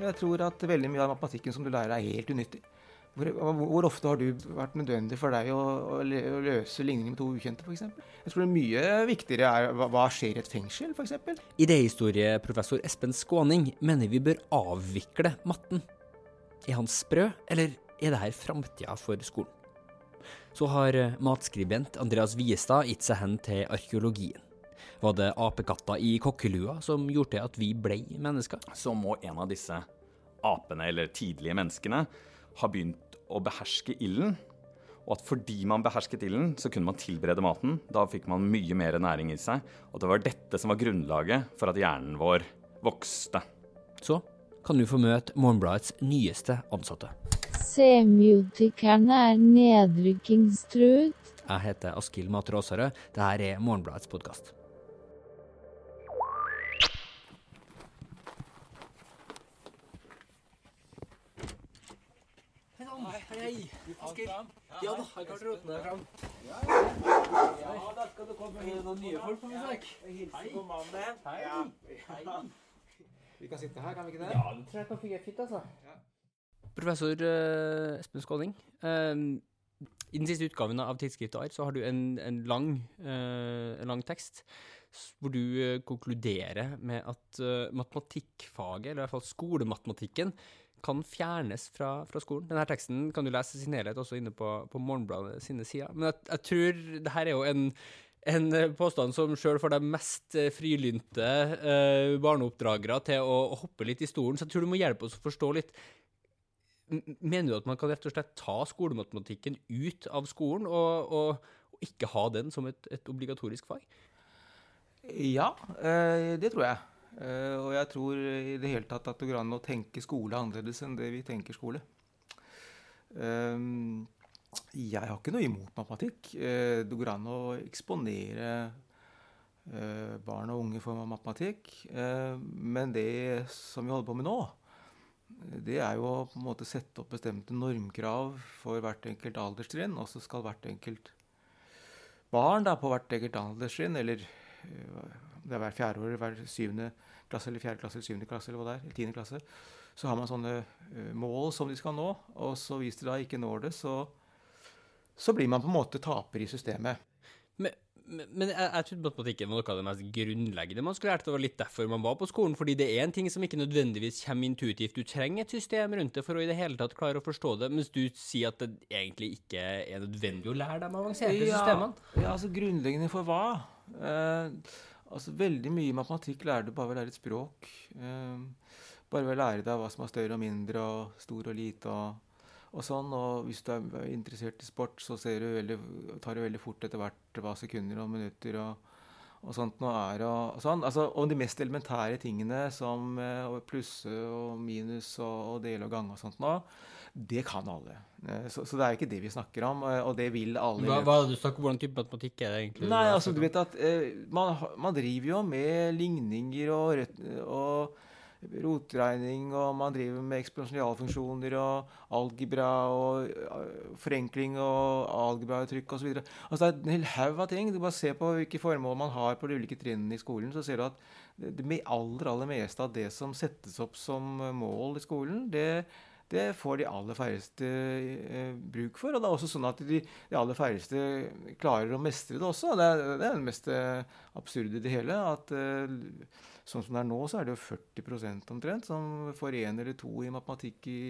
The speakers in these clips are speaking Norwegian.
Jeg tror at veldig mye av matematikken som du lærer, er helt unyttig. Hvor, hvor ofte har du vært nødvendig for deg å, å løse ligninger med to ukjente, f.eks.? Jeg tror det mye viktigere er hva skjer i et fengsel, f.eks. Idehistorieprofessor Espen Skåning mener vi bør avvikle matten. Er han sprø, eller er det her framtida for skolen? Så har matskribent Andreas Viestad gitt seg hen til arkeologien. Var det apekatta i kokkelua som gjorde til at vi ble mennesker? Så må en av disse apene, eller tidlige menneskene, ha begynt å beherske ilden. Og at fordi man behersket ilden, så kunne man tilberede maten. Da fikk man mye mer næring i seg. Og det var dette som var grunnlaget for at hjernen vår vokste. Så kan du få møte Morgenbladets nyeste ansatte. Semiotikerne er nedrykkingstruet. Jeg heter Askild Matre Aasarød. Dette er Morgenbladets podkast. Hei, Askild. Ja da, jeg kan rote deg fram. Ja, da skal du komme noen nye folk på besøk. Hei. mannen. Hei. Vi kan sitte her, kan vi ikke det? Ja, det tror jeg kan fungere fint, altså. Professor uh, Espen Skåning. Uh, I den siste utgaven av Tidsskriftet ARR så har du en, en, lang, uh, en lang, tekst hvor du konkluderer med at matematikkfaget, eller i hvert fall skolematematikken, kan fjernes fra, fra, skolen. Denne teksten kan du lese sin helhet også inne på, på Morgenbladet sine sider. Men jeg, jeg tror det her er jo en, en påstand som sjøl får de mest frilynte eh, barneoppdragere til å, å, hoppe litt i stolen, så jeg tror du må hjelpe oss å forstå litt. Mener du at man kan rett og slett ta skolematematikken ut av skolen, og, og, og ikke ha den som et, et obligatorisk fag? Ja, eh, det tror jeg. Uh, og jeg tror i det hele tatt at det går an å tenke skole annerledes enn det vi tenker skole. Um, jeg har ikke noe imot matematikk. Uh, det går an å eksponere uh, barn og unge for matematikk. men det som vi holder på med nå, det er jo å på en måte sette opp bestemte normkrav for hvert enkelt alderstrinn. Og så skal hvert enkelt barn da, på hvert enkelt alderstrinn, eller det er hver fjerde år, hver syvende klasse, eller fjerde klasse, eller syvende klasse, eller hva det er, eller tiende klasse, så har man sånne uh, mål som de skal nå. Og så hvis de da ikke når det, så, så blir man på en måte taper i systemet. Men, men, men jeg, jeg trodde matematikken var noe av det mest grunnleggende man skulle lært. Det var litt derfor man var på skolen. Fordi det er en ting som ikke nødvendigvis kommer intuitivt. Du trenger et system rundt det for å i det hele tatt klare å forstå det, mens du sier at det egentlig ikke er nødvendig å lære de avanserte ja, systemene. Ja, altså grunnleggende for hva? Uh, Altså, Veldig mye matematikk lærer du bare ved å lære et språk. Eh, bare ved å lære deg hva som er større og mindre, og stor og lite. og, og sånn. Og hvis du er interessert i sport, så du veldig, tar du veldig fort etter hvert hva sekunder og minutter og, og sånt nå er. Og, sånn. Altså, og de mest elementære tingene som uh, plusse og minus og, og dele og gange og sånt nå, det kan alle. Eh, så, så, det er ikke det vi snakker om, eh, og det vil alle. Hva, hva er det du snakker om? Hvordan type matematikk er det egentlig? Nei, altså du vet at eh, man, man, driver jo med ligninger og, og rotregning, og man driver med eksplosjonalfunksjoner og algebra og forenkling og algebrauttrykk osv. Altså, det er en hel haug av ting. Du bare ser på hvilke formål man har på de ulike trinnene i skolen, så ser du at det aller, aller meste av det som settes opp som mål i skolen, det det får de aller færreste eh, bruk for. Og det er også sånn at de, de aller færreste klarer å mestre det også. Det er, det er det mest absurde i det hele. at eh, Sånn som det er nå, så er det jo 40% omtrent som får én eller to i matematikk i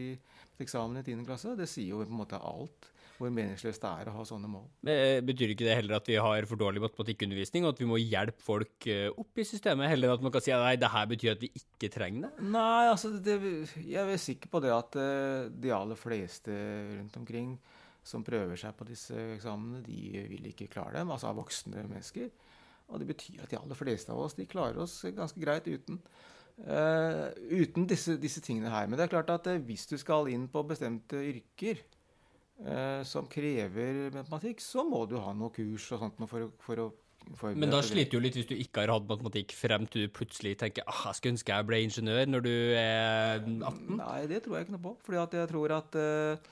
eksamen i 10. klasse. Det sier jo på en måte alt hvor meningsløst det er å ha sånne mål. Men eh, Betyr ikke det heller at vi har for dårlig matematikkundervisning, og at vi må hjelpe folk eh, opp i systemet, heller enn at man kan si at nei, det her betyr at vi ikke trenger det? Nei, altså, det, jeg er sikker på det at eh, de aller fleste rundt omkring som prøver seg på disse eksamene, de vil ikke klare dem, altså av voksne mennesker. Og det betyr at de aller fleste av oss de klarer oss ganske greit uten. Uh, uten disse, disse, tingene her. Men det er klart at uh, hvis du skal inn på bestemte yrker, som krever matematikk, så må du ha noe kurs og sånt for, for å men da sliter du litt hvis du ikke har hatt matematikk frem til du plutselig tenker ah, jeg skulle ønske jeg ble ingeniør når du er 18? Nei, det tror jeg ikke noe på. fordi jeg tror at uh,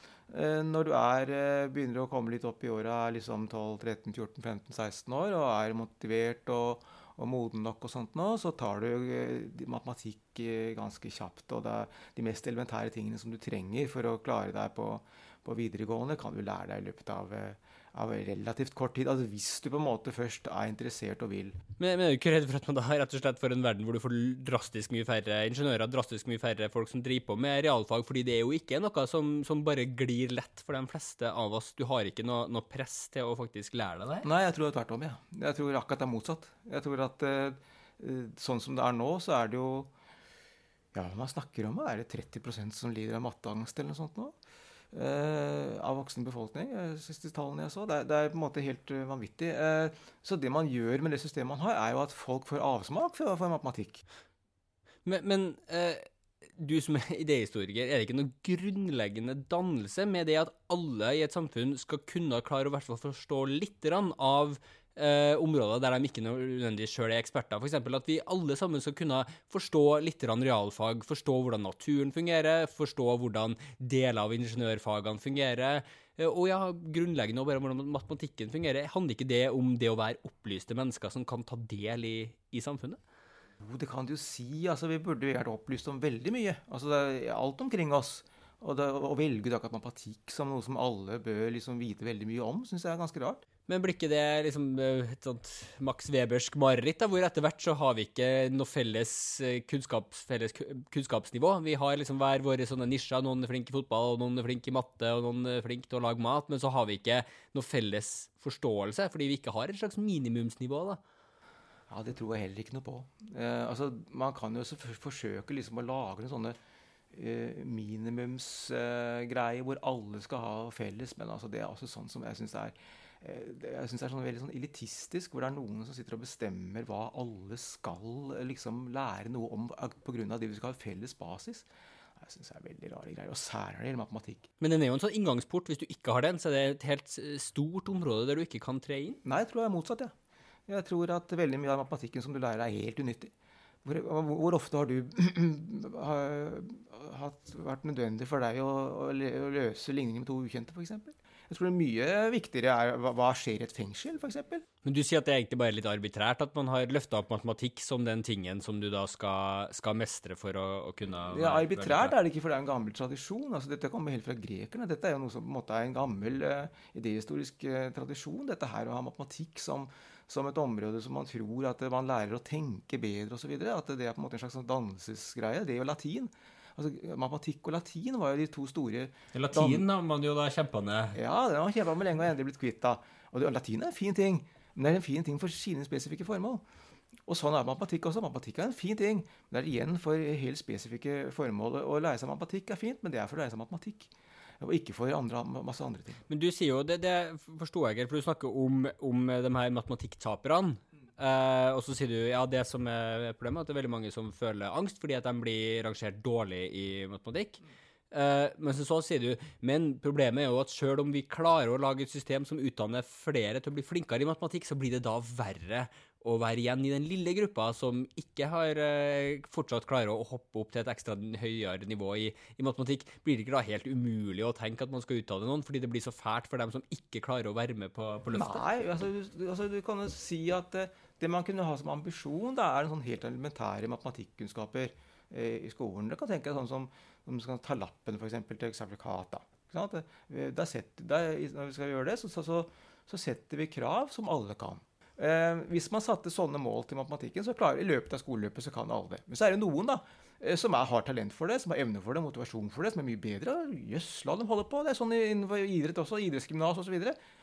når du er, begynner å komme litt opp i åra, liksom 12-13-14-15-16 år, og er motivert og, og moden nok, og sånt nå, så tar du eh, matematikk eh, ganske kjapt. Og det er de mest elementære tingene som du trenger for å klare deg på, på videregående, kan du lære deg i løpet av, eh, av relativt kort tid. Altså Hvis du på en måte først er interessert og vil. Men, men er du ikke redd for at man da rett og slett får en verden hvor du får drastisk mye færre ingeniører, drastisk mye færre folk som driver på med realfag? Fordi det er jo ikke noe som, som bare glir lett for de fleste av oss. Du har ikke noe, noe press til å faktisk lære deg det? Nei, jeg tror det tvert om. Ja. Jeg tror akkurat det er motsatt. Jeg tror at uh, sånn som det er nå, så er det jo Ja, man snakker om er det 30% som lider av matteangst eller noe sånt nå? Uh, av voksen befolkning, siste tallene jeg så. Det er, det er, på en måte helt uh, vanvittig. så det man gjør med det systemet man har, er jo at folk får avsmak for, for matematikk. Men, men du som er idehistoriker, er det ikke noe grunnleggende dannelse med det at alle i et samfunn skal kunne klare å forstå litt av eh, områder der de ikke nødvendigvis sjøl er eksperter? F.eks. at vi alle sammen skal kunne forstå litt realfag, forstå hvordan naturen fungerer, forstå hvordan deler av ingeniørfagene fungerer. Eh, og ja, grunnleggende bare hvordan matematikken fungerer. Handler ikke det om det å være opplyste mennesker som kan ta del i, i samfunnet? Jo, det kan du jo si. Altså, vi burde vært opplyst om veldig mye. Altså, det er alt omkring oss. Og det, å velge akkurat matematikk som noe som alle bør liksom vite veldig mye om, syns jeg er ganske rart. Men blir ikke det liksom eh, et sånt Max Webersk mareritt, hvor etter hvert så har vi ikke noe felles, eh, kunnskaps, felles kunnskapsnivå? Vi har liksom hver våre sånne nisjer. Noen er flinke i fotball, og noen er flinke i matte, og noen er flinke til å lage mat. Men så har vi ikke noe felles forståelse, fordi vi ikke har et slags minimumsnivå. da. Ja, Det tror jeg heller ikke noe på. Eh, altså, Man kan jo forsøke liksom å lage noen sånne eh, minimumsgreier hvor alle skal ha felles, men altså, det er også sånn som jeg syns er eh, jeg synes det er sånn veldig sånn elitistisk, hvor det er noen som sitter og bestemmer hva alle skal liksom lære noe om pga. det vi skal ha felles basis. Jeg synes det er veldig rare greier, og særlig når det matematikk. Men den er jo en sånn inngangsport. Hvis du ikke har den, så er det et helt stort område der du ikke kan tre inn? Nei, jeg tror det er motsatt, ja. Jeg tror at veldig mye av matematikken som du lærer, er helt unyttig. Hvor, hvor ofte har du hatt, vært nødvendig for deg å, å løse ligninger med to ukjente, f.eks.? Jeg tror det er mye viktigere er hva, hva skjer i et fengsel, f.eks. Men du sier at det er egentlig bare litt arbitrært at man har løfta opp matematikk som den tingen som du da skal, skal mestre for å, å kunne Ja, Arbitrært er det ikke, for det er en gammel tradisjon. Altså, dette kommer helt fra grekerne. Dette er jo noe som på en måte er en gammel uh, idehistorisk uh, tradisjon. Dette her å ha matematikk som som et område som man tror at man lærer å tenke bedre osv. At det er på en måte en slags sånn dannelsesgreie. Det jo latin. Altså, matematikk og latin var jo de to store Latin har man jo da kjempa ned. Ja, den har kjempa med lenge og endelig blitt kvitt. da. Og det, latin er en fin ting, men det er en fin ting for sine spesifikke formål. Og sånn er matematikk også. Matematikk er en fin ting, men det er igjen for helt spesifikke formål. Å lære seg matematikk er fint, men det er for å lære seg matematikk og ikke for andre, masse andre ting. Men du sier jo, det, det forsto jeg ikke, for du snakker om, om de her matematikktaperne. Uh, og så sier du ja, det som er problemet, at det er veldig mange som føler angst fordi at de blir rangert dårlig i matematikk. Uh, men så, sier du men problemet er jo at selv om vi klarer å lage et system som utdanner flere til å bli flinkere i matematikk, så blir det da verre å være igjen i den lille gruppa som ikke har uh, fortsatt klarer å hoppe opp til et ekstra høyere nivå i, i, matematikk, blir det ikke da helt umulig å tenke at man skal utdanne noen, fordi det blir så fælt for dem som ikke klarer å være med på, på løftet? Nei, altså, altså, du kan jo si at eh, det man kunne ha som ambisjon, da, er en sånn helt elementære matematikkunnskaper eh, i skolen. Du kan tenke sånn som om du skal ta lappen for eksempel, til sertifikat. Eh, når vi skal gjøre det, så, så, så setter vi krav som alle kan. Eh, hvis man satte sånne mål til matematikken, så klarer i løpet av skoleløpet så kan alle det. Men så er det noen da, eh, som er, har talent for det, som har evne for det, motivasjon for det, som er mye bedre. Jøss, la dem holde på. Det er sånn innenfor idrett også, idrettsgymnas osv.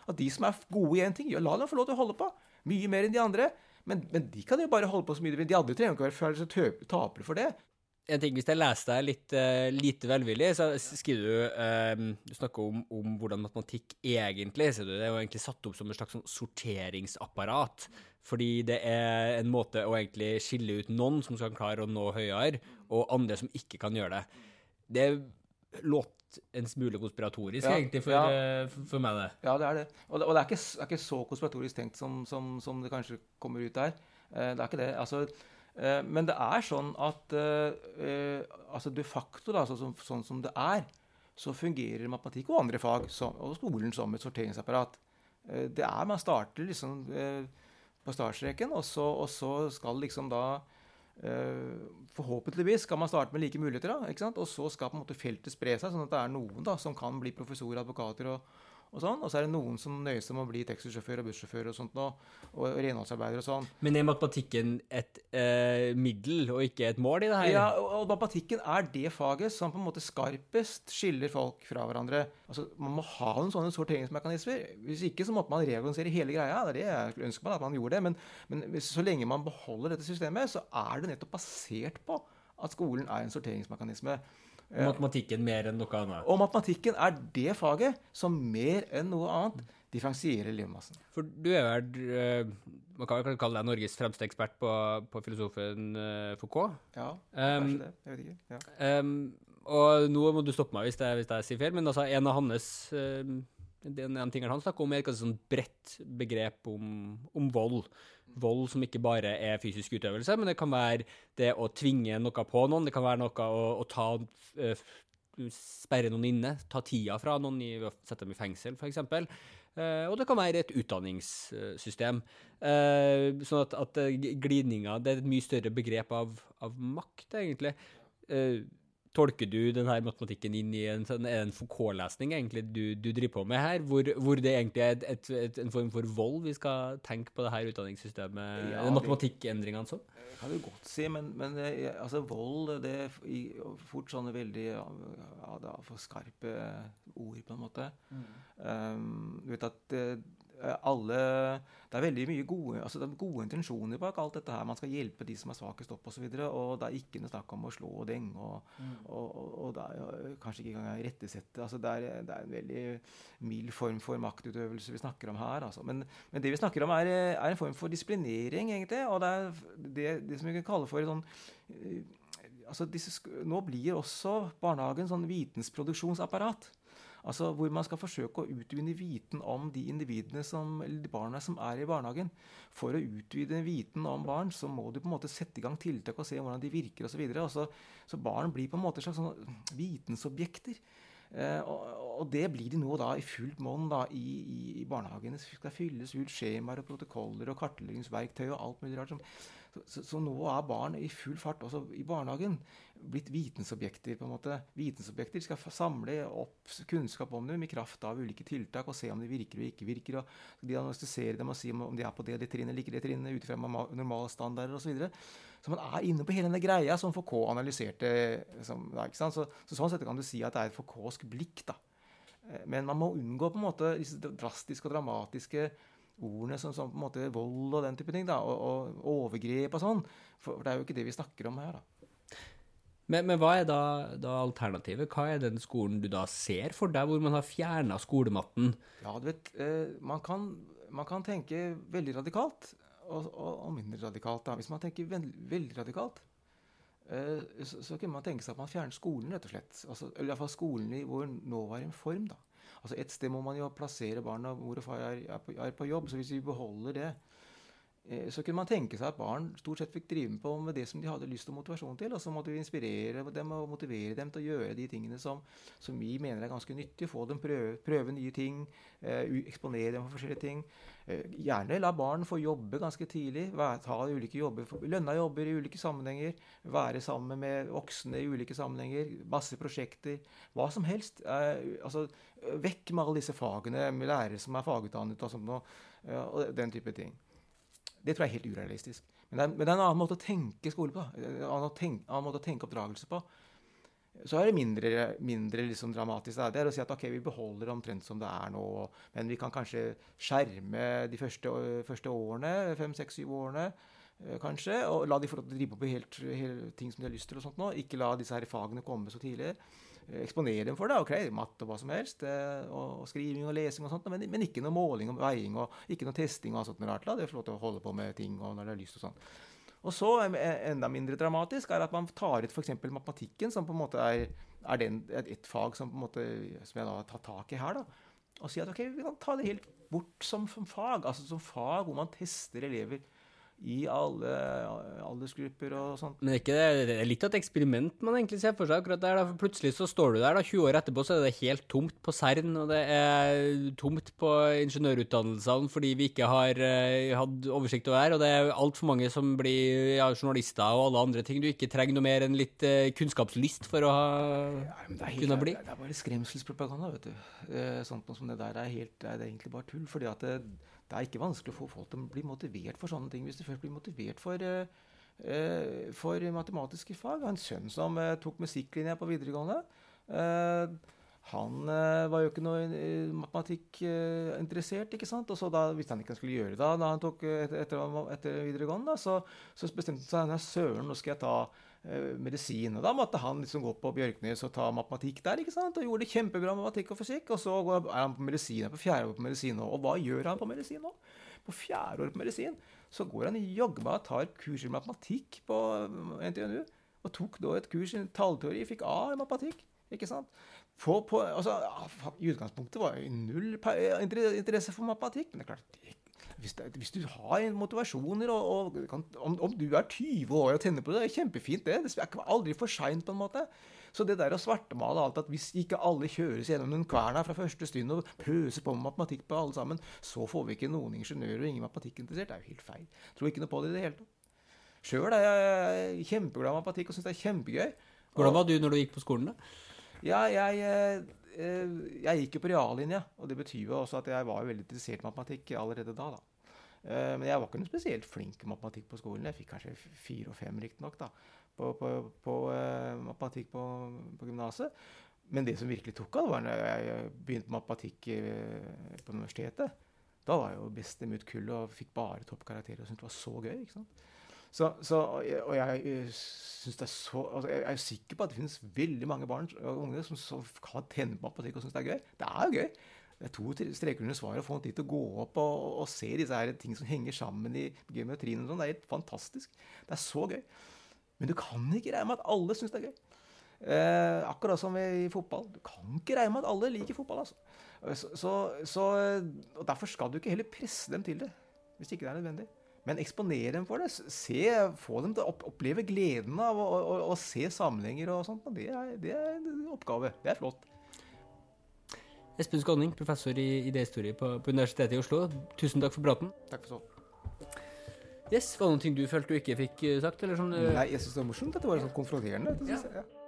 At de som er gode i én ting, ja, la dem få lov til å holde på. Mye mer enn de andre. Men, men de kan jo bare holde på så mye de vil. De andre trenger ikke å være så tapere for det en ting, Hvis jeg leser deg litt uh, lite velvillig, så skriver du um, Du snakker om, om, hvordan matematikk egentlig så Det er jo egentlig satt opp som et slags sånn sorteringsapparat. Fordi det er en måte å egentlig skille ut noen som skal klare å nå høyere, og andre som ikke kan gjøre det. Det en smule konspiratorisk, ja, egentlig, for, ja. uh, for, meg, det. Ja, det er det. Og det, og det er, ikke, er, ikke, så konspiratorisk tenkt som, som, som det kanskje kommer ut der. det er ikke det. Altså Eh, men det er sånn at eh, eh, altså de facto, da, altså, sånn som det er, så fungerer matematikk og andre fag som, og skolen som et sorteringsapparat. Det er Man starter liksom på startstreken, og så, og så skal liksom da eh, Forhåpentligvis skal man starte med like muligheter, da, og så skal på en måte feltet spre seg, sånn at det er noen da, som kan bli professorer, advokater og, og sånn. Og så er det noen som nøyer seg med å bli taxisjåfør og bussjåfør og sånt nå, og renholdsarbeider og sånn. Men er matematikken et eh, middel og ikke et mål i det her? Ja, og, matematikken er det faget som på en måte skarpest skiller folk fra hverandre. Altså, Man må ha noen sånne sorteringsmekanismer. Hvis ikke så måtte man reorganisere hele greia. Det er det jeg ønsker meg, at man gjorde det. Men, men så lenge man beholder dette systemet, så er det nettopp basert på at skolen er en sorteringsmekanisme. Matematikken mer enn noe annet? Og matematikken er det faget som mer enn noe annet differensierer elevmassen. For du er vel eh, Man kan vel kalle deg Norges fremste ekspert på, på filosofen eh, Foucault? Ja, Um, kanskje det. Jeg vet ikke. Ja. Um, og nå må du stoppe meg hvis jeg, hvis jeg sier feil, men altså en av hans um, en av tingene han snakker om, er et sånn bredt begrep om, om vold. Vold som ikke bare er fysisk utøvelse, men det kan være det å tvinge noe på noen. Det kan være noe å, å ta eh, Sperre noen inne, ta tida fra noen i, sette dem i fengsel, f.eks. Uh, og det kan være et utdanningssystem. Uh, sånn at, at glidninga Det er et mye større begrep av, av makt, egentlig. Uh, tolker du denne matematikken inn i en, sånn, en Foucault-lesning egentlig du, du, driver på med her, hvor, hvor det egentlig er et, et, et, en form for vold vi skal tenke på det her utdanningssystemet? Ja, matematikkendringene sånn? Det kan du godt si, men, men eh, altså, vold det er fort sånne veldig ja, det er for skarpe ord, på en måte. Um, du vet at eh, alle Det er veldig mye gode, altså det er gode intensjoner bak alt dette her. Man skal hjelpe de som er svakest opp osv. Og, så og det er ikke noe snakk om å slå og denge. Og, og, og, og det er kanskje ikke engang irettesette. Altså det, er, det er en veldig mild form for maktutøvelse vi snakker om her. Altså. Men, men det vi snakker om, er, er en form for disiplinering, egentlig. Og det er det, det som vi kan kalle for sånn eh, altså disse, Nå blir også barnehagen sånn vitensproduksjonsapparat. Altså Hvor man skal forsøke å utvide viten om de individene som, eller de barna som er i barnehagen. For å utvide viten om barn, så må du på en måte sette i gang tiltak og se hvordan de virker osv. Så, så, så barn blir på en måte slags sånne vitensobjekter. Og, og det blir de nå da i fullt monn i, i, i barnehagene. Det skal fylles ut skjemaer og protokoller og kartleggingsverktøy og alt mulig rart. Som, så, så, nå er barn i full fart også i barnehagen blitt vitensobjekter. på en måte. Vitensobjekter skal samle opp kunnskap om dem i kraft av ulike tiltak og se om de virker og ikke virker. og Diagnostisere dem og si om de er på det og trinnet eller ikke det trinnet ut fra ma- normale standarder osv. Så, videre. så man er inne på hele denne greia som FK analyserte. Som, da? Så, så sånn sett kan du si at det er et Foucaultsk blikk. da. Eh, Men man må unngå på en måte disse drastiske og dramatiske ordene som, som på en måte vold og den type ting. da, Og, og overgrep og sånn. For det er jo ikke det vi snakker om her. da. Men, men hva er da, da alternativet? Hva er den skolen du da ser for deg, hvor man har fjerna skolematten? Ja, du vet, eh, man, kan, man kan tenke veldig radikalt og, og, og mindre radikalt. da. Hvis man tenker vel, veldig radikalt, eh, så, så kunne man tenke seg at man fjerner skolen, rett og slett. Altså, eller iallfall skolen i vår nåværende form. da. Altså Et sted må man jo plassere barna. Mor og far er, er, på, er på jobb. Så hvis vi beholder det, så kunne man tenke seg at barn stort sett fikk drive på med det som de hadde lyst og motivasjon til. Og så måtte vi inspirere dem og motivere dem til å gjøre de tingene som, som vi mener er ganske nyttige. Få dem prøve, prøve nye ting. Eh, eksponere dem for forskjellige ting. Eh, gjerne la barn få jobbe ganske tidlig. Være, ta ulike jobber, lønna jobber i ulike sammenhenger. Være sammen med voksne i ulike sammenhenger. Masse prosjekter. Hva som helst. Eh, altså, eh, vekk med alle disse fagene med lærere som er fagutdannet og sånt eh, og den type ting. Det tror jeg er helt urealistisk. Men det er, men det er en annen måte å tenke skole på. En annen, tenk, annen måte å tenke oppdragelse på. Så er det mindre, mindre liksom dramatisk. Det er å si at ok, vi beholder omtrent som det er nå, men vi kan kanskje skjerme de første, første årene, fem, seks, syv årene, eh, kanskje, og la de få drive på med helt, helt ting som de har lyst til. og sånt nå. Ikke la disse her fagene komme så tidlig. Eh, Eksponere dem for det. ok, Matte og hva som helst. eh, Og, skriving og lesing og sånt, men, men ikke noe måling og veiing og ikke noe testing og sånt. Rart, la de få lov til å holde på med ting og når det er lyst og sånn. Og så, eh, enda mindre dramatisk, er at man tar ut f.eks. matematikken, som på en måte er, er den, et, et fag som, måte, som jeg da har tatt tak i her. da, Og sier at ok, vi kan ta det helt bort som, som fag. Altså som fag hvor man tester elever i alle aldersgrupper og sånt. Men ikke det, det er litt av et eksperiment man egentlig ser for seg akkurat der. Da. Plutselig så står du der, da, 20 år etterpå, så er det helt tomt på CERN, og det er tomt på ingeniørutdannelsene fordi vi ikke har uh, hatt oversikt over det, og det er altfor mange som blir ja, journalister og alle andre ting. Du ikke trenger noe mer enn litt uh, kunnskapslyst for å ja, det er kunne bli. Det er bare skremselspropaganda, vet du. Uh, sånt noe som det der er, helt, er egentlig bare tull. fordi at det, det er ikke vanskelig å få folk til å bli motivert for sånne ting hvis de først blir motivert for, uh, for matematiske fag. Jeg har en sønn som uh, tok musikklinja på videregående. Uh, han var jo ikke noe matematikkinteressert, ikke sant? og så da visste han ikke han skulle gjøre da, da han tok etter, etter videregående. Da, så, så bestemte han seg søren, nå skal jeg ta medisin. Og da måtte han liksom gå på Bjørknes og ta matematikk der. ikke sant? Og gjorde det kjempebra matematikk og fysikk. Og så er han på medisin, på fjerde år på medisin nå. Og hva gjør han på medisin nå? På fjerde år på medisin så går han jaggu meg og tar kurs i matematikk på NTNU. Og tok da et kurs i tallteori, fikk A i matematikk. ikke sant? På, på, altså, I utgangspunktet var jo null interesse for matematikk. Men det er klart, hvis, det, hvis, du har motivasjoner, og, og kan, om, om, du er 20 år og tenner på det, det er kjempefint, det. Det er aldri for seint, på en måte. Så det der å svartemale alt at hvis ikke alle kjøres gjennom den kverna fra første stund og pøser på med matematikk på alle sammen, så får vi ikke noen ingeniører og ingen matematikkinteressert. det er jo helt feil. Tror ikke noe på det i det hele tatt. Sjøl er jeg kjempeglad i matematikk og syns det er kjempegøy. Hvordan var du når du gikk på skolen, da? Ja, jeg, jeg gikk jo på reallinja, og det betyr jo også at jeg var veldig interessert i matematikk allerede da. da. Men jeg var ikke noe spesielt flink i matematikk på skolen. Jeg fikk kanskje fire og fem, riktignok, på, på, på uh, matematikk på, på gymnaset. Men det som virkelig tok av, var da jeg begynte matematikk på universitetet. Da var jeg jo best i mitt kull og fikk bare toppkarakterer og syntes det var så gøy. ikke sant? Så, så, og jeg, jeg, det er så, altså jeg er sikker på at det finnes veldig mange barn og unge som, som kan tenne på apotek og syns det er gøy. Det er jo gøy. Det er to streker under svaret å få de til å gå opp og, og, se disse her ting som henger sammen i geometrien. og sånn. Det er helt fantastisk. Det er så gøy. Men du kan ikke regne med at alle syns det er gøy. Eh, akkurat som i fotball. Du kan ikke regne med at alle liker fotball. altså. Så, så, og Derfor skal du ikke heller presse dem til det, hvis ikke det er nødvendig. Men eksponere dem for det. Se, få dem til å oppleve gleden av å, å, å se sammenhenger og sånt. Det er, det er, en oppgave. Det er flott. Espen Skåning, professor i idéhistorie på, på, Universitetet i Oslo. Tusen takk for praten. Takk for sånn. Yes, Var det noen ting du følte du ikke fikk sagt? Eller sånn, Nei, jeg syns det var morsomt. Dette var sånn konfronterende. Det synes ja. jeg. Ja.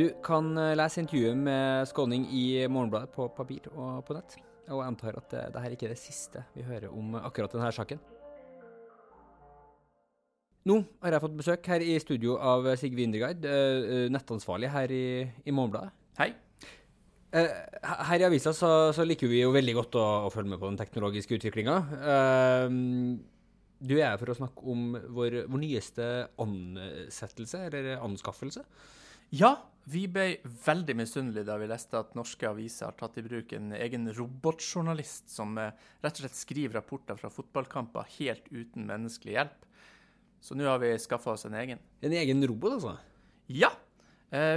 Du kan lese intervjuet med Skåning i Morgenbladet på papir og på nett. Og jeg antar at det, det her ikke er det siste vi hører om akkurat denne saken. Nå har jeg fått besøk her i studio av Sigve Indergard, nettansvarlig her i, i Morgenbladet. Hei. Her i avisa så, så, liker vi jo veldig godt å, å følge med på den teknologiske utviklinga. Du er her for å snakke om vår, vår nyeste ansettelse, eller anskaffelse. Ja, vi ble veldig misunnelige da vi leste at norske aviser har tatt i bruk en egen robotjournalist som rett og slett skriver rapporter fra fotballkamper helt uten menneskelig hjelp. Så nå har vi skaffa oss en egen. En egen robot, altså? Ja.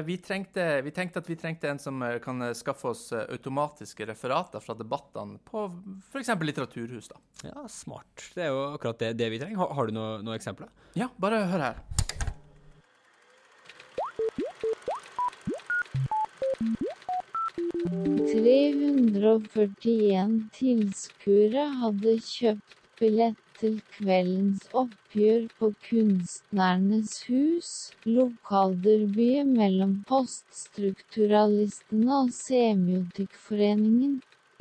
Vi, trengte, vi, tenkte at vi trengte en som kan skaffe oss automatiske referater fra debattene på f.eks. Litteraturhus. da. Ja, smart. Det er jo akkurat det, det vi trenger. Har, har du noen noe eksempler? Ja, bare hør her. «341 tilskuere hadde kjøpt billett til kveldens oppgjør på Kunstnernes hus, lokalderbyet mellom poststrukturalistene og Semiotikkforeningen.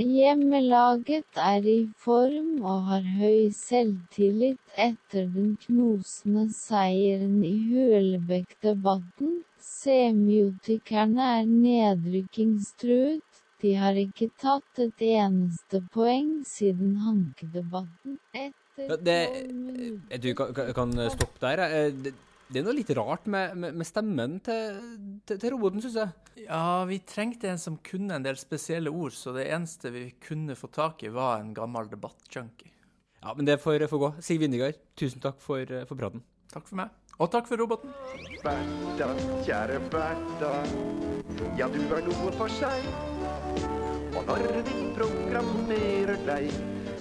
Hjemmelaget er i form og har høy selvtillit etter den knusende seieren i Hølebekk-debatten. Semiotikerne er nedrykkingstruet. De har ikke tatt et eneste poeng siden hankedebatten. Etter det, jeg tror jeg kan, stoppe der. Det, er noe litt rart med, med, med stemmen til, til, til roboten, syns jeg. Ja, vi trengte en som kunne en del spesielle ord, så det eneste vi kunne få tak i, var en gammel debattjunkie. Ja, men det får får gå. Siv Vindegard, tusen takk for, for praten. Takk for meg. Og takk for roboten. Bertha, kjære Bertha. Ja, du er noe for seg. Og når vi programmerer deg,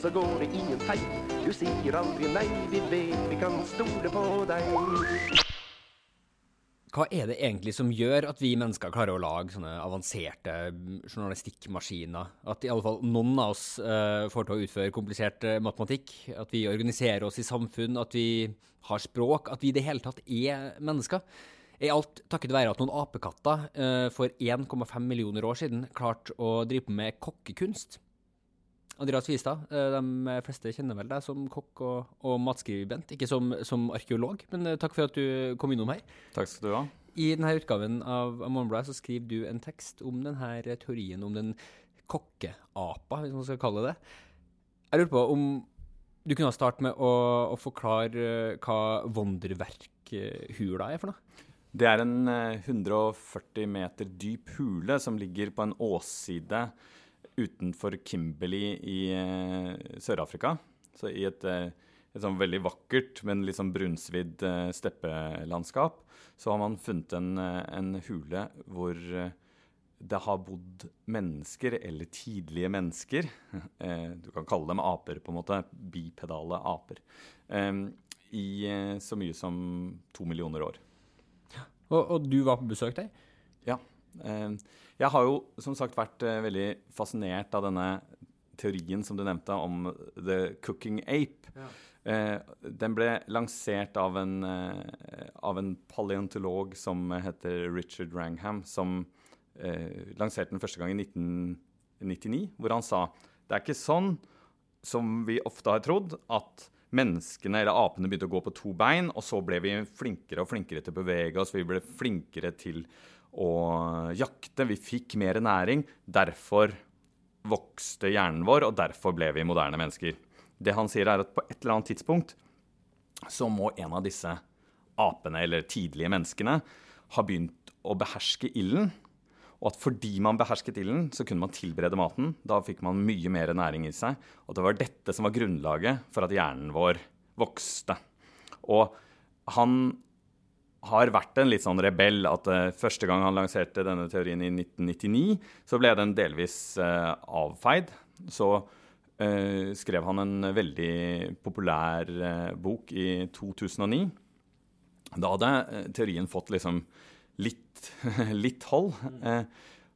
så går det ingen feil. Du sier aldri nei, vi vet vi kan stole på deg. Hva er det egentlig som gjør at vi mennesker klarer å lage sånne avanserte journalistikkmaskiner? At i alle fall noen av oss uh, får til å utføre komplisert uh, matematikk? At vi organiserer oss i samfunn? At vi har språk? At vi i det hele tatt er mennesker? Er alt takket være at noen apekatter uh, for 1,5 millioner år siden klarte å drive med kokkekunst? Andreas Vistad, de fleste kjenner vel deg som kokk og, og matskribent, ikke som, som, arkeolog. Men takk for at du kom innom her. Takk skal du ha. I denne utgaven av Morgenbladet så skriver du en tekst om denne teorien om den kokkeapa, hvis man skal kalle det. Jeg lurer på om du kunne starte med å, å forklare hva Wonderwerk-hula er for noe? Det er en 140 meter dyp hule som ligger på en åsside utenfor Kimberley i uh, Sør-Afrika. Så i et, uh, et sånn veldig vakkert, men litt sånn brunsvidd uh, steppelandskap, så har man funnet en, en hule hvor det har bodd mennesker, eller tidlige mennesker Du kan kalle dem aper, på en måte. Bipedale aper. I så mye som to millioner år. Og, og du var på besøk der? Ja. Jeg har jo som sagt vært uh, veldig fascinert av denne teorien som du nevnte om the cooking ape. Ja. Uh, den ble lansert av en, uh, av en, paleontolog som heter Richard Rangham, som lanserte den første gang i 1999, hvor han sa det er ikke sånn som vi ofte har trodd, at menneskene eller apene begynte å gå på to bein, og så ble vi flinkere og flinkere til å bevege oss. Vi ble flinkere til å jakte. Vi fikk mer næring. Derfor vokste hjernen vår, og derfor ble vi moderne mennesker. Det han sier, er at på et eller annet tidspunkt så må en av disse apene, eller tidlige menneskene, ha begynt å beherske ilden. Og at fordi man behersket ilden, så kunne man tilberede maten. Da fikk man mye mer næring i seg. Og det var dette som var grunnlaget for at hjernen vår vokste. Og han har vært en litt sånn rebell. At uh, første gang han lanserte denne teorien i 1999, så ble den delvis uh, avfeid. Så uh, skrev han en veldig populær bok i 2009. Da hadde teorien fått liksom litt, litt hold.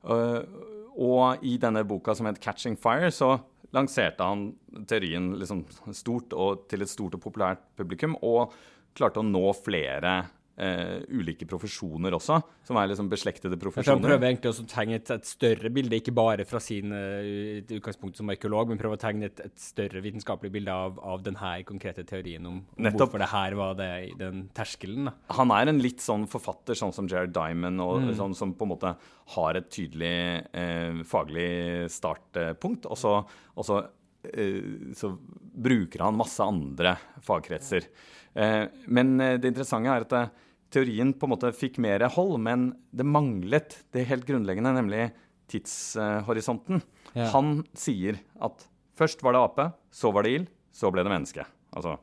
og i denne boka som het 'Catching Fire', så lanserte han teorien liksom stort og til et stort og populært publikum, og klarte å nå flere Uh, ulike profesjoner også, som er liksom beslektede profesjoner. Han prøver egentlig å tegne et, et, større bilde, ikke bare fra sin uh, utgangspunkt som arkeolog, men prøver å tegne et, et større vitenskapelig bilde av, av denne konkrete teorien om, om hvorfor det her var det, den terskelen. Da. Han er en litt sånn forfatter, sånn som Jared Diamond, og, mm. sånn, som på en måte har et tydelig uh, faglig startpunkt. Og så, og så, så bruker han masse andre fagkretser. men det interessante er at teorien på en måte fikk mer hold, men det manglet det helt grunnleggende, nemlig tidshorisonten. Ja. Han sier at først var det ape, så var det ild, så ble det menneske. Altså,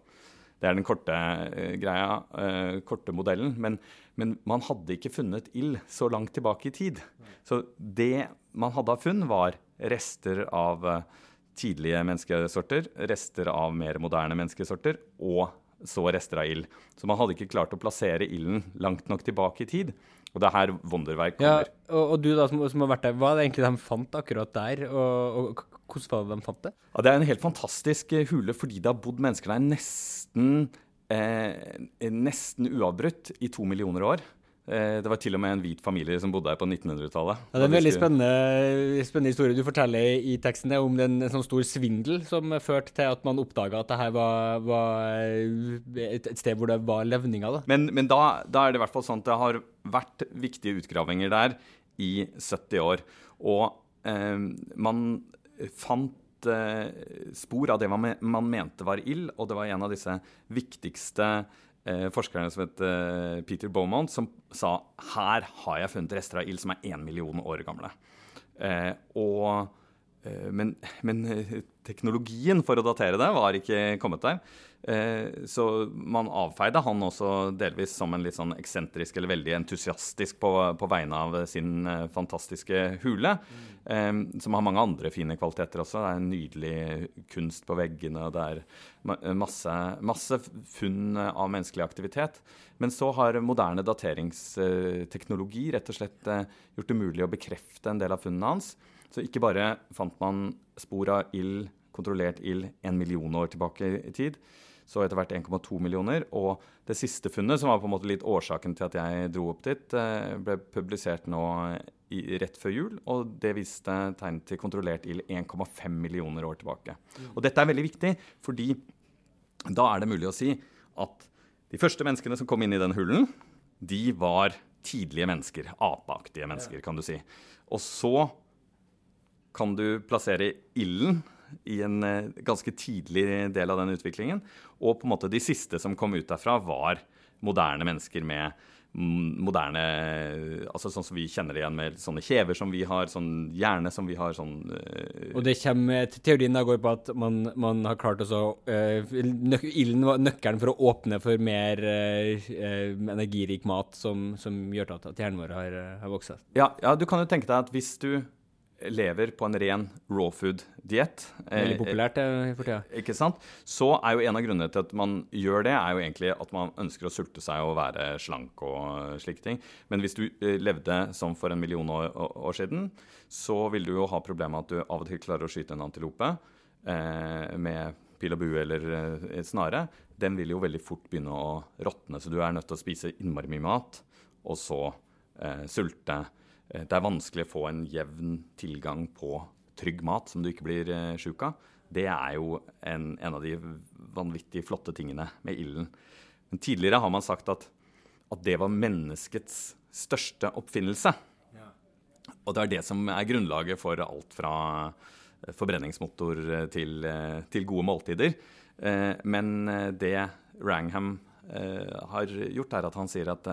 det er den korte uh, greia, uh, korte modellen. Men, men, man hadde ikke funnet ild så langt tilbake i tid. Så det man hadde av funn, var rester av uh, tidlige menneskesorter, rester av mer moderne menneskesorter og så rester av ild. Så man hadde ikke klart å plassere ilden langt nok tilbake i tid. Og det er her Wonderverk kommer. Ja, og, og, du da, som, som, har vært der, hva er det egentlig de fant akkurat der? Og, og hvordan var det de fant det? Ja, Det er en helt fantastisk eh, hule fordi det har bodd mennesker der nesten, eh, nesten uavbrutt i to millioner år. Eh, det var til og med en hvit familie som bodde her på 1900-tallet. Ja, det er en veldig spennende, spennende, historie du forteller i teksten om den, en sånn stor svindel som førte til at man oppdaga at det her var, var et, et, sted hvor det var levninger. Da. Men, men da, da, er det i hvert fall sånn at det har vært viktige utgravinger der i 70 år. Og eh, man fant eh, spor av det man, man mente var ild, og det var en av disse viktigste eh, forskerne som het eh, Peter Beaumont, som sa her har jeg funnet rester av ild som er én million år gamle. Eh, og Eh, men, men, eh, teknologien for å datere det var ikke kommet der. Eh, så man avfeide han også delvis som en litt sånn eksentrisk eller veldig entusiastisk på, på vegne av sin fantastiske hule. Mm. Som har mange andre fine kvaliteter også. Det er en nydelig kunst på veggene. og Det er masse, masse funn av menneskelig aktivitet. Men så har moderne dateringsteknologi rett og slett gjort det mulig å bekrefte en del av funnene hans. Så ikke bare fant man spor av ild, kontrollert ild en million år tilbake i tid, så etter hvert 1,2 millioner. Og det siste funnet, som var på en måte litt årsaken til at jeg dro opp dit, eh, ble publisert nå i, rett før jul, og det viste tegn til kontrollert ild 1,5 millioner år tilbake. Og dette er veldig viktig, fordi da er det mulig å si at de første menneskene som kom inn i den hullen, de var tidlige mennesker. Apeaktige mennesker, kan du si. Og så kan du plassere ilden i en uh, ganske tidlig del av den utviklingen. Og på en måte de siste som kom ut derfra, var moderne mennesker med moderne altså Sånn som vi kjenner det igjen med sånne kjever som vi har, sånn hjerne som vi har. sånn uh, Og det kommer, teorien da går på at man, man har klart å uh, nøk, Ilden var nøkkelen for å åpne for mer uh, energirik mat som, som gjør at, at hjernen vår har, har vokst. Ja, ja, du kan jo tenke deg at hvis du lever på en ren raw food-diett Veldig eh, populært eh, for tida. Ikke sant? Så er jo en av grunnene til at man gjør det, er jo egentlig at man ønsker å sulte seg og være slank og slike ting. Men hvis du eh, levde som for en million år, år siden, så vil du jo ha problemet med at du av og til klarer å skyte en antilope eh, med pil og bue eller et snare. Den vil jo veldig fort begynne å råtne, så du er nødt til å spise innmari mye mat, og så eh, sulte Eh, det er vanskelig å få en jevn tilgang på trygg mat som du ikke blir eh, sjuk av. Det er jo en, en, av de vanvittig flotte tingene med ilden. Men tidligere har man sagt at, at det var menneskets største oppfinnelse. Ja. Og det er det som er grunnlaget for alt fra eh, forbrenningsmotor til, til gode måltider. Men det Rangham har gjort, er at han sier at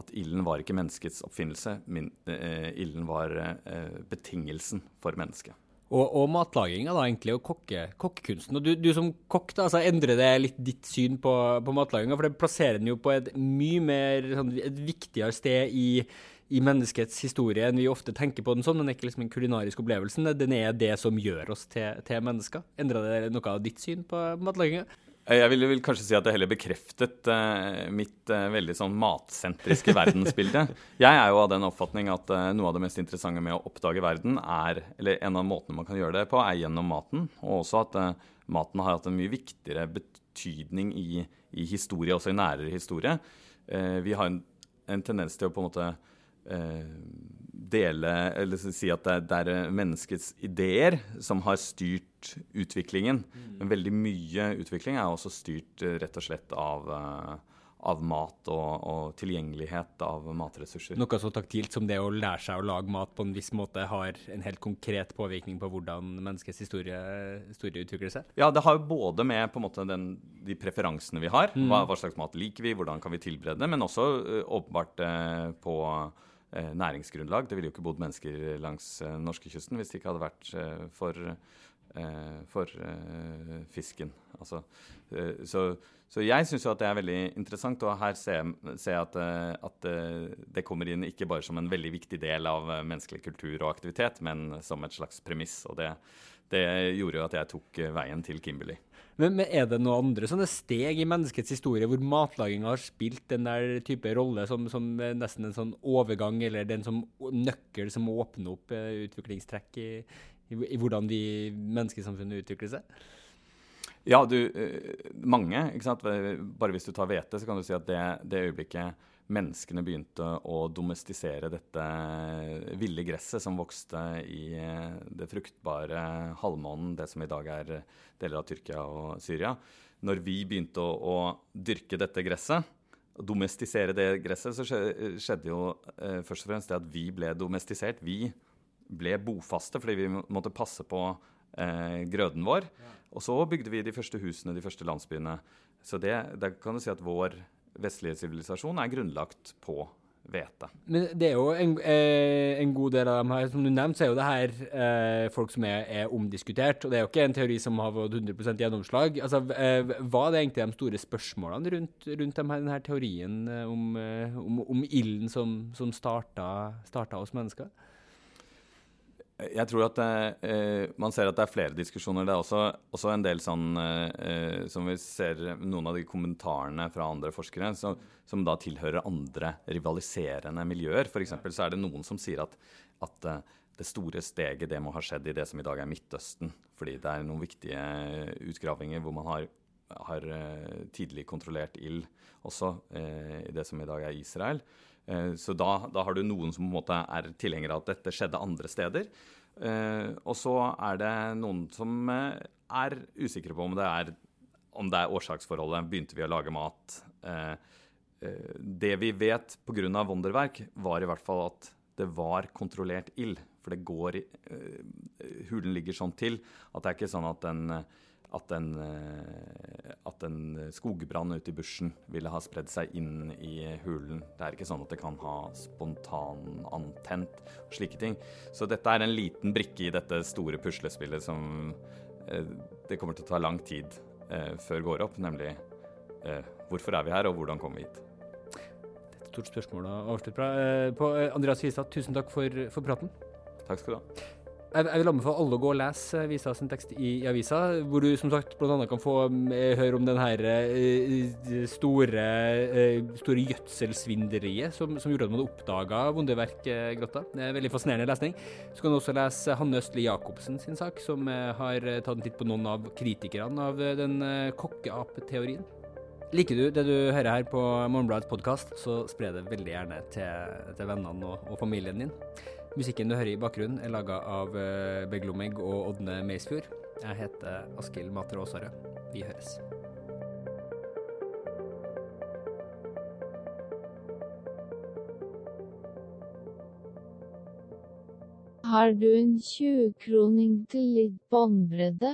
at ilden var ikke menneskets oppfinnelse, men eh, ilden var eh, betingelsen for mennesket. Og, og matlaginga, da, egentlig, og kokke, kokkekunsten. Og du, du, som kokk, da, altså, endrer det litt ditt syn på, på matlaginga? For det plasserer den jo på et mye mer sånn, et viktigere sted i, i, menneskets historie enn vi ofte tenker på den sånn. Den er ikke liksom en kulinarisk opplevelse, den er det som gjør oss til, til mennesker. Endrer det noe av ditt syn på matlaginga? Eh, jeg vil, vil, kanskje si at det heller bekreftet uh, mitt uh, veldig sånn matsentriske verdensbilde. Jeg er jo av den oppfatning at uh, noe av det mest interessante med å oppdage verden, er Eller en av måtene man kan gjøre det på, er gjennom maten. Og også at maten har hatt en mye viktigere betydning i, i historie, også i nærere historie. vi har en, en, tendens til å på en måte dele Eller si at det, det, er menneskets ideer som har styrt utviklingen. Mm. Men veldig mye utvikling er også styrt eh, rett og slett av, eh, av mat og, og, tilgjengelighet av matressurser. Noe så taktilt som det å lære seg å lage mat på en viss måte har en helt konkret påvirkning på hvordan menneskets historie, historie utvikler seg? Ja, det har jo både med på en måte den, de preferansene vi har. Mm. Hva, hva, slags mat liker vi, hvordan kan vi tilberede det, men også uh, åpenbart uh, på næringsgrunnlag. Det ville jo ikke bodd mennesker langs eh, norskekysten hvis det ikke hadde vært for, for eh, fisken. Altså, eh, så, så, jeg syns jo at det er veldig interessant, og her ser jeg at, at, det kommer inn ikke bare som en veldig viktig del av menneskelig kultur og aktivitet, men som et slags premiss. Og det, det gjorde jo at jeg tok veien til Kimberley. Men, er det noen andre sånne steg i menneskets historie hvor matlaging har spilt den der type rolle som, som nesten en sånn overgang, eller den som nøkkel som åpner opp utviklingstrekk i, i, hvordan vi menneskesamfunnet utvikler seg? Ja, du, uh, mange. ikke sant? Bare hvis du tar hvete, så kan du si at det, det øyeblikket menneskene begynte å domestisere dette ville gresset som vokste i eh, det fruktbare halvmånen, det som i dag er deler av Tyrkia og Syria. Når vi begynte å, å dyrke dette gresset, domestisere det gresset, så skjedde jo eh, først og fremst det at vi ble domestisert. Vi ble bofaste fordi vi måtte passe på eh, grøden vår. Og så bygde vi de første husene, de første landsbyene. Så det, der kan du si at vår vestlige sivilisasjon er grunnlagt på hvete. Men det er jo en, eh, en, god del av dem her, som du nevnte, så er jo det her eh, folk som er, er, omdiskutert. Og det er jo ikke en teori som har fått 100 gjennomslag. Altså, eh, Hva er det egentlig de store spørsmålene rundt, rundt denne, denne teorien eh, om, eh, om, om, ilden som, som starta, starta oss mennesker? Jeg tror at det, eh, Man ser at det er flere diskusjoner. Det er også, også en del sånn eh, Som vi ser noen av de kommentarene fra andre forskere så, som da tilhører andre rivaliserende miljøer. F.eks. så er det noen som sier at, at eh, det store steget det må ha skjedd i det som i dag er Midtøsten. Fordi det er noen viktige utgravinger hvor man har, har eh, tidlig kontrollert ild også eh, i det som i dag er Israel. Eh, så da, da, har du noen som på en måte er tilhengere av at dette skjedde andre steder. Eh, og så er det noen som eh, er usikre på om det er, om det er årsaksforholdet. Begynte vi å lage mat? Det vi vet pga. Wonderwerk, var i hvert fall at det var kontrollert ild. For det går Hulen ligger sånn til at det er ikke sånn at den at en, eh, at en skogbrann ute i bushen ville ha spredd seg inn i hulen. Det er ikke sånn at det kan ha spontanantent og slike ting. Så dette er en liten brikke i dette store puslespillet som eh, det kommer til å ta lang tid eh, før går opp, nemlig hvorfor er vi her, og hvordan kom vi hit? Det er et stort spørsmål å avslutte på. Andreas Histad, tusen takk for, for praten. Takk skal du ha. Jeg, vil anbefale alle å gå og lese Visa sin tekst i, i avisa, hvor du som sagt bl.a. kan få eh, høre om den her eh, store, eh, store gjødselsvinderiet som, som, gjorde at man oppdaga Vondeverk Grotta. Det er veldig fascinerende lesning. Så kan du også lese Hanne Østli Jacobsen sin sak, som har tatt en titt på noen av kritikerne av den kokkeapeteorien. Liker du det du hører her på Morgenbladets podkast, så spre det veldig gjerne til, til vennene og, og familien din. Musikken du hører i bakgrunnen, er laga av uh, Beglomeg og Ådne Meisfjord. Jeg heter Askild Matre Aasarød. Vi høres. Har du en 20-kroning til litt båndbredde?